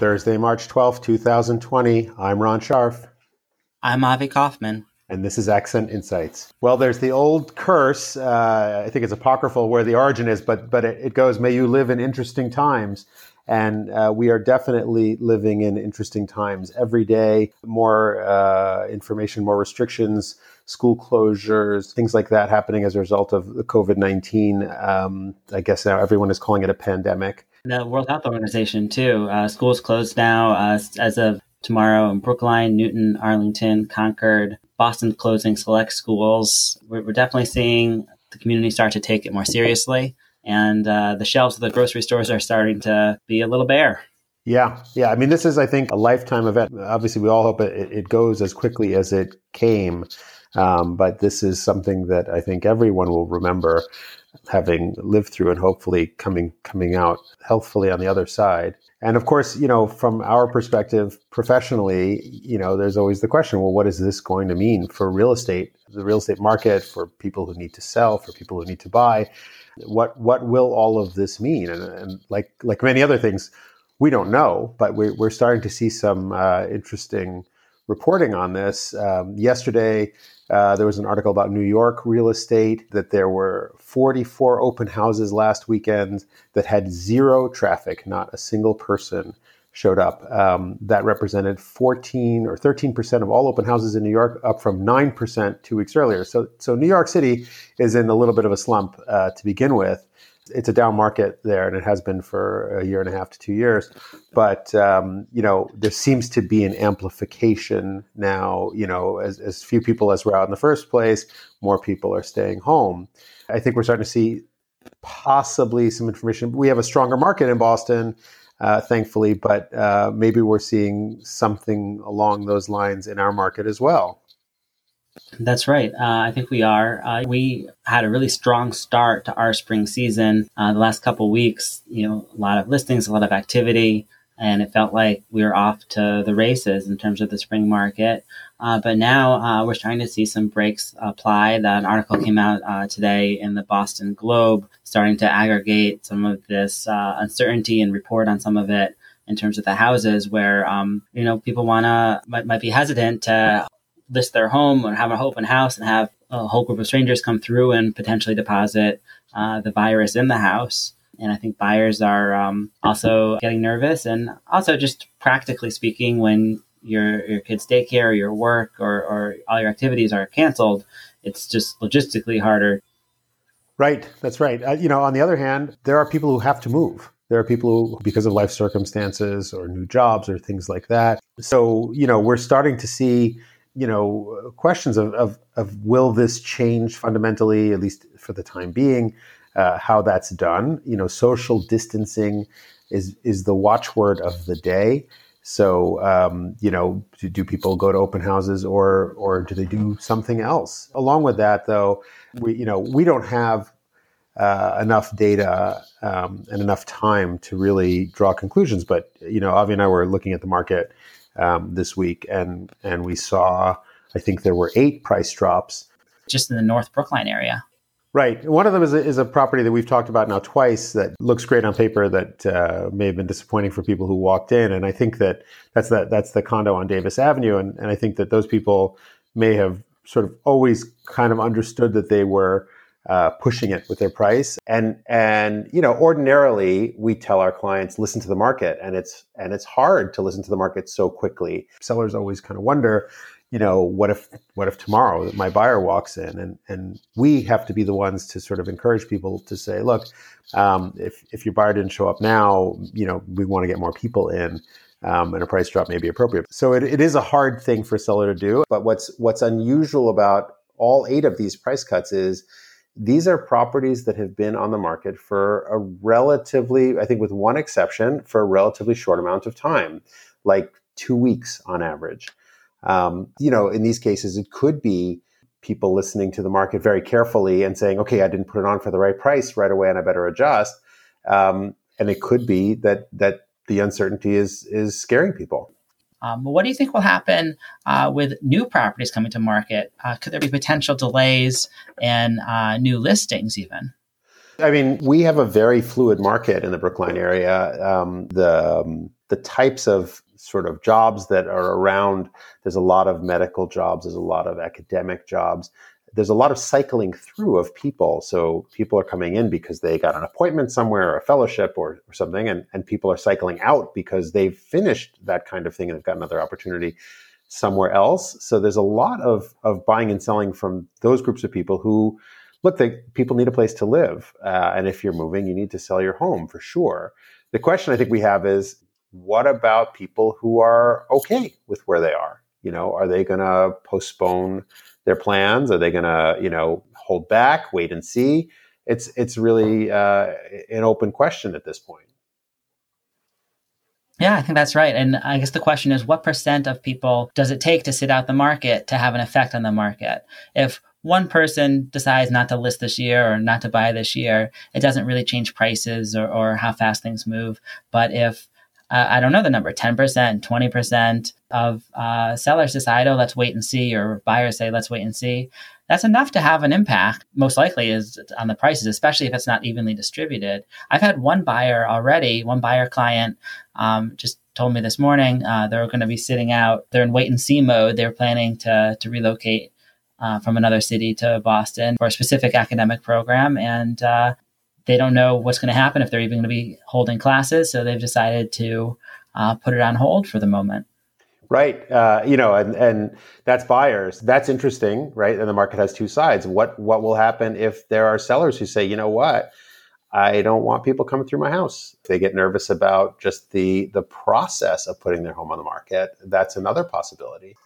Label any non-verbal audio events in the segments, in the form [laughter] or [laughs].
Thursday, March 12th, 2020. I'm Ron Scharf. I'm Avi Kaufman. And this is Accent Insights. Well, there's the old curse. Uh, I think it's apocryphal where the origin is, but but it, it goes, "May you live in interesting times." And uh, we are definitely living in interesting times. Every day, more uh, information, more restrictions, school closures, things like that happening as a result of the COVID 19. Um, I guess now everyone is calling it a pandemic. The World Health Organization, too. Uh, schools closed now uh, as of tomorrow in Brookline, Newton, Arlington, Concord, Boston closing select schools. We're, we're definitely seeing the community start to take it more seriously. And uh, the shelves of the grocery stores are starting to be a little bare. Yeah, yeah. I mean, this is, I think, a lifetime event. Obviously, we all hope it, it goes as quickly as it came. Um, but this is something that I think everyone will remember having lived through and hopefully coming coming out healthfully on the other side. And of course, you know, from our perspective professionally, you know, there's always the question, well, what is this going to mean for real estate, the real estate market, for people who need to sell, for people who need to buy? What what will all of this mean? And, and like like many other things, we don't know, but we're, we're starting to see some uh, interesting reporting on this. Um, yesterday, uh, there was an article about New York real estate that there were 44 open houses last weekend that had zero traffic, not a single person showed up. Um, that represented 14 or 13 percent of all open houses in New York, up from nine percent two weeks earlier. So, so New York City is in a little bit of a slump uh, to begin with it's a down market there, and it has been for a year and a half to two years. But um, you know, there seems to be an amplification now. You know, as, as few people as were out in the first place, more people are staying home. I think we're starting to see possibly some information. We have a stronger market in Boston, uh, thankfully, but uh, maybe we're seeing something along those lines in our market as well. That's right. Uh, I think we are. Uh, we had a really strong start to our spring season. Uh, the last couple weeks, you know, a lot of listings, a lot of activity, and it felt like we were off to the races in terms of the spring market. Uh, but now uh, we're starting to see some brakes apply. An article came out uh, today in the Boston Globe, starting to aggregate some of this uncertainty and report on some of it in terms of the houses where um, you know people want to might, might be hesitant to list their home or have an open house and have a whole group of strangers come through and potentially deposit uh, the virus in the house. And I think buyers are um, also getting nervous. And also, just practically speaking, when your your kids' daycare, or your work, or, or all your activities are canceled, it's just logistically harder. Right, that's right. Uh, you know, on the other hand, there are people who have to move. There are people who, because of life circumstances or new jobs or things like that. So, you know, we're starting to see you know questions of, of, of will this change fundamentally at least for the time being uh, how that's done. You know social distancing is is the watchword of the day. So um, you know do, do, people go to open houses or or do they do something else? Along with that though we you know we don't have uh, enough data um, and enough time to really draw conclusions. But you know avi and i were looking at the market um, this week, and and we saw I think there were eight price drops just in the North Brookline area. Right. One of them is a, is a property that we've talked about now twice that looks great on paper that uh, may have been disappointing for people who walked in. And I think that that's the, that's the condo on Davis Avenue. And, and I think that those people may have sort of always kind of understood that they were uh, pushing it with their price. And and you know, ordinarily we tell our clients listen to the market, and it's and it's hard to listen to the market so quickly. Sellers always kind of wonder, you know, what if what if tomorrow my buyer walks in, and and we have to be the ones to sort of encourage people to say, look, um, if if your buyer didn't show up now, you know, we want to get more people in. Um, and a price drop may be appropriate. So it, it is a hard thing for a seller to do. But what's what's unusual about all eight of these price cuts is these are properties that have been on the market for a relatively, I think with one exception, for a relatively short amount of time, like two weeks on average. Um, you know, in these cases, it could be people listening to the market very carefully and saying, okay, I didn't put it on for the right price right away and I better adjust. Um, and it could be that, that the uncertainty is, is scaring people. Um, what do you think will happen uh, with new properties coming to market? Uh, could there be potential delays and uh, new listings even? I mean, we have a very fluid market in the Brookline area. Um, the um, the types of sort of jobs that are around. There's a lot of medical jobs. There's a lot of academic jobs. There's a lot of cycling through of people. So people are coming in because they got an appointment somewhere or a fellowship or, or something, and, and people are cycling out because they've finished that kind of thing and they've got another opportunity somewhere else. So there's a lot of, of buying and selling from those groups of people who look, they, people need a place to live. Uh, and if you're moving, you need to sell your home for sure. The question I think we have is what about people who are okay with where they are? You know, are they going to postpone their plans? Are they going to, you know, hold back, wait and see? It's it's really uh, an open question at this point. Yeah, I think that's right. And I guess the question is what percent of people does it take to sit out the market to have an effect on the market? If one person decides not to list this year or not to buy this year, it doesn't really change prices or, or how fast things move. But if uh, I don't know the number, 10%, 20% of uh, sellers decide, oh, let's wait and see, or buyers say, let's wait and see. That's enough to have an impact, most likely, is on the prices, especially if it's not evenly distributed. I've had one buyer already, one buyer client um, just told me this morning uh, they're going to be sitting out. They're in wait and see mode. They're planning to, to relocate uh, from another city to Boston for a specific academic program. And uh, they don't know what's going to happen if they're even going to be holding classes. So they've decided to uh, put it on hold for the moment. Right. Uh, you know, and, and that's buyers. That's interesting, right? And the market has two sides. What what will happen if there are sellers who say, you know what? I don't want people coming through my house. They get nervous about just the the process of putting their home on the market, that's another possibility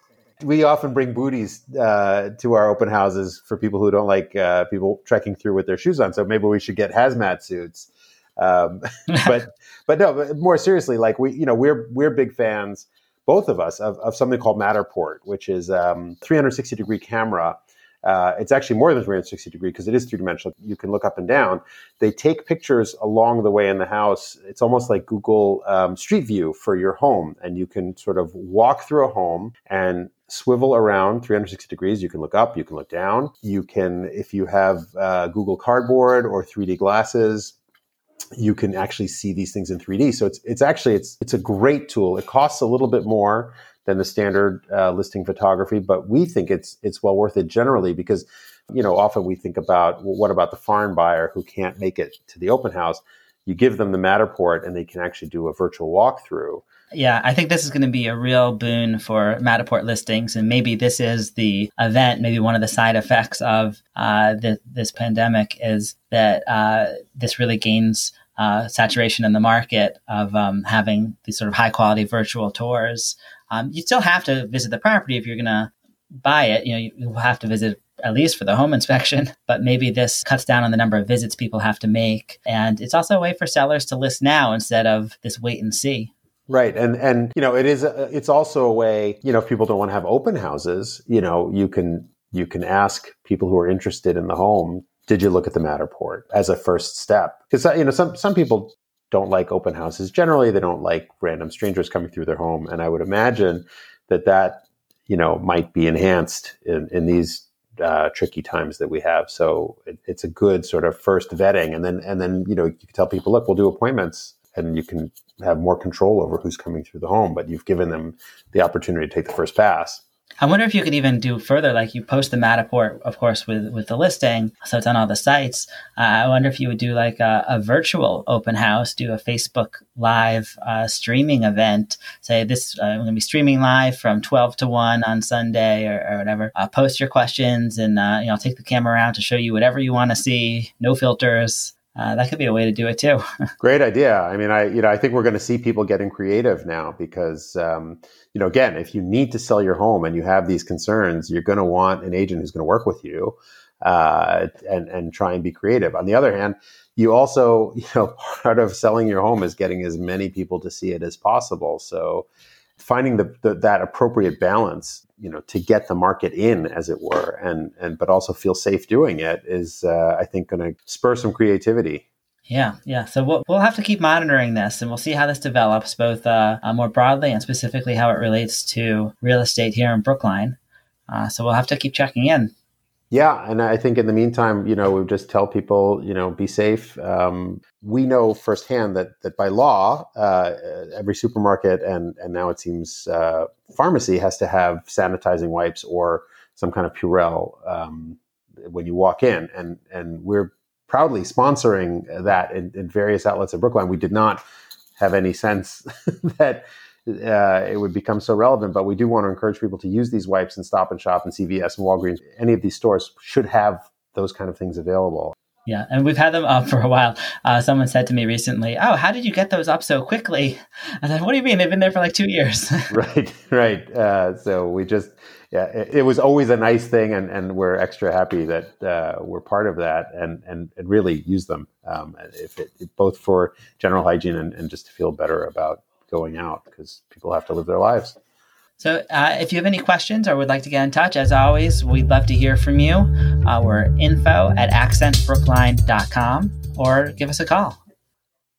we often bring booties uh, to our open houses for people who don't like uh, people trekking through with their shoes on. So maybe we should get hazmat suits. Um, [laughs] but but no, but more seriously, like we you know we're we're big fans, both of us, of, of something called Matterport, which is um, 360 degree camera uh, it's actually more than 360 degree because it is three dimensional. You can look up and down. They take pictures along the way in the house. It's almost like Google um, Street View for your home, and you can sort of walk through a home and swivel around 360 degrees. You can look up, you can look down. You can, if you have uh, Google Cardboard or 3D glasses, you can actually see these things in 3D. So it's it's actually it's it's a great tool. It costs a little bit more than the standard uh, listing photography, but we think it's it's well worth it generally because you know often we think about well, what about the foreign buyer who can't make it to the open house? You give them the Matterport and they can actually do a virtual walkthrough. Yeah, I think this is going to be a real boon for Matterport listings, and maybe this is the event. Maybe one of the side effects of uh, the, this pandemic is that uh, this really gains uh, saturation in the market of um, having these sort of high quality virtual tours um, you still have to visit the property if you're going to buy it. You know, you, you have to visit at least for the home inspection, [laughs] but maybe this cuts down on the number of visits people have to make. And it's also a way for sellers to list now instead of this wait and see. Right, and and you know it is a, it's also a way you know if people don't want to have open houses, you know you can you can ask people who are interested in the home, did you look at the Matterport as a first step? Because you know some some people don't like open houses. Generally, they don't like random strangers coming through their home. And I would imagine that that, you know, might be enhanced in, in these uh, tricky times that we have. So it, it's a good sort of first vetting. And then, and then, you know, you can tell people, look, we'll do appointments and you can have more control over who's coming through the home, but you've given them the opportunity to take the first pass. I wonder if you could even do further, like you post the Matterport, of course, with with the listing, so it's on all the sites. Uh, I wonder if you would do like a, a virtual open house, do a Facebook Live uh, streaming event. Say this, uh, I'm going to be streaming live from 12 to 1 on Sunday or, or whatever. Uh, post your questions, and uh, you know, I'll take the camera around to show you whatever you want to see. No filters. Uh, that could be a way to do it too. [laughs] Great idea. I mean, I you know I think we're going to see people getting creative now because um, you know again, if you need to sell your home and you have these concerns, you're going to want an agent who's going to work with you uh, and and try and be creative. On the other hand, you also [laughs] you know part of selling your home is getting as many people to see it as possible. So finding the, the, that appropriate balance, you know, to get the market in, as it were, and and but also feel safe doing it is, uh, I think, going to spur some creativity. Yeah, yeah. So we'll, we'll have to keep monitoring this and we'll see how this develops, both uh, uh, more broadly and specifically how it relates to real estate here in Brookline. Uh, so we'll have to keep checking in. Yeah, and I think in the meantime, you know, we just tell people, you know, be safe. Um, we know firsthand that that by law, uh, every supermarket and and now it seems uh, pharmacy has to have sanitizing wipes or some kind of Purell um, when you walk in, and and we're proudly sponsoring that in, in various outlets in Brookline. We did not have any sense [laughs] that uh, it would become so relevant. But we do want to encourage people to use these wipes and Stop and Shop and CVS and Walgreens. Any of these stores should have those kind of things available. Yeah, and we've had them up for a while. Uh, someone said to me recently, "Oh, how did you get those up so quickly?" I said, "What do you mean? They've been there for like two years." [laughs] right, right. Uh, so we just, yeah, it, it, was always a nice thing, and, and we're extra happy that uh, we're part of that, and and, and really use them, um, if it, both for general hygiene and, and just to feel better about going out because people have to live their lives. So, uh, if you have any questions or would like to get in touch, as always, we'd love to hear from you. We're info at accentbrookline.com or give us a call.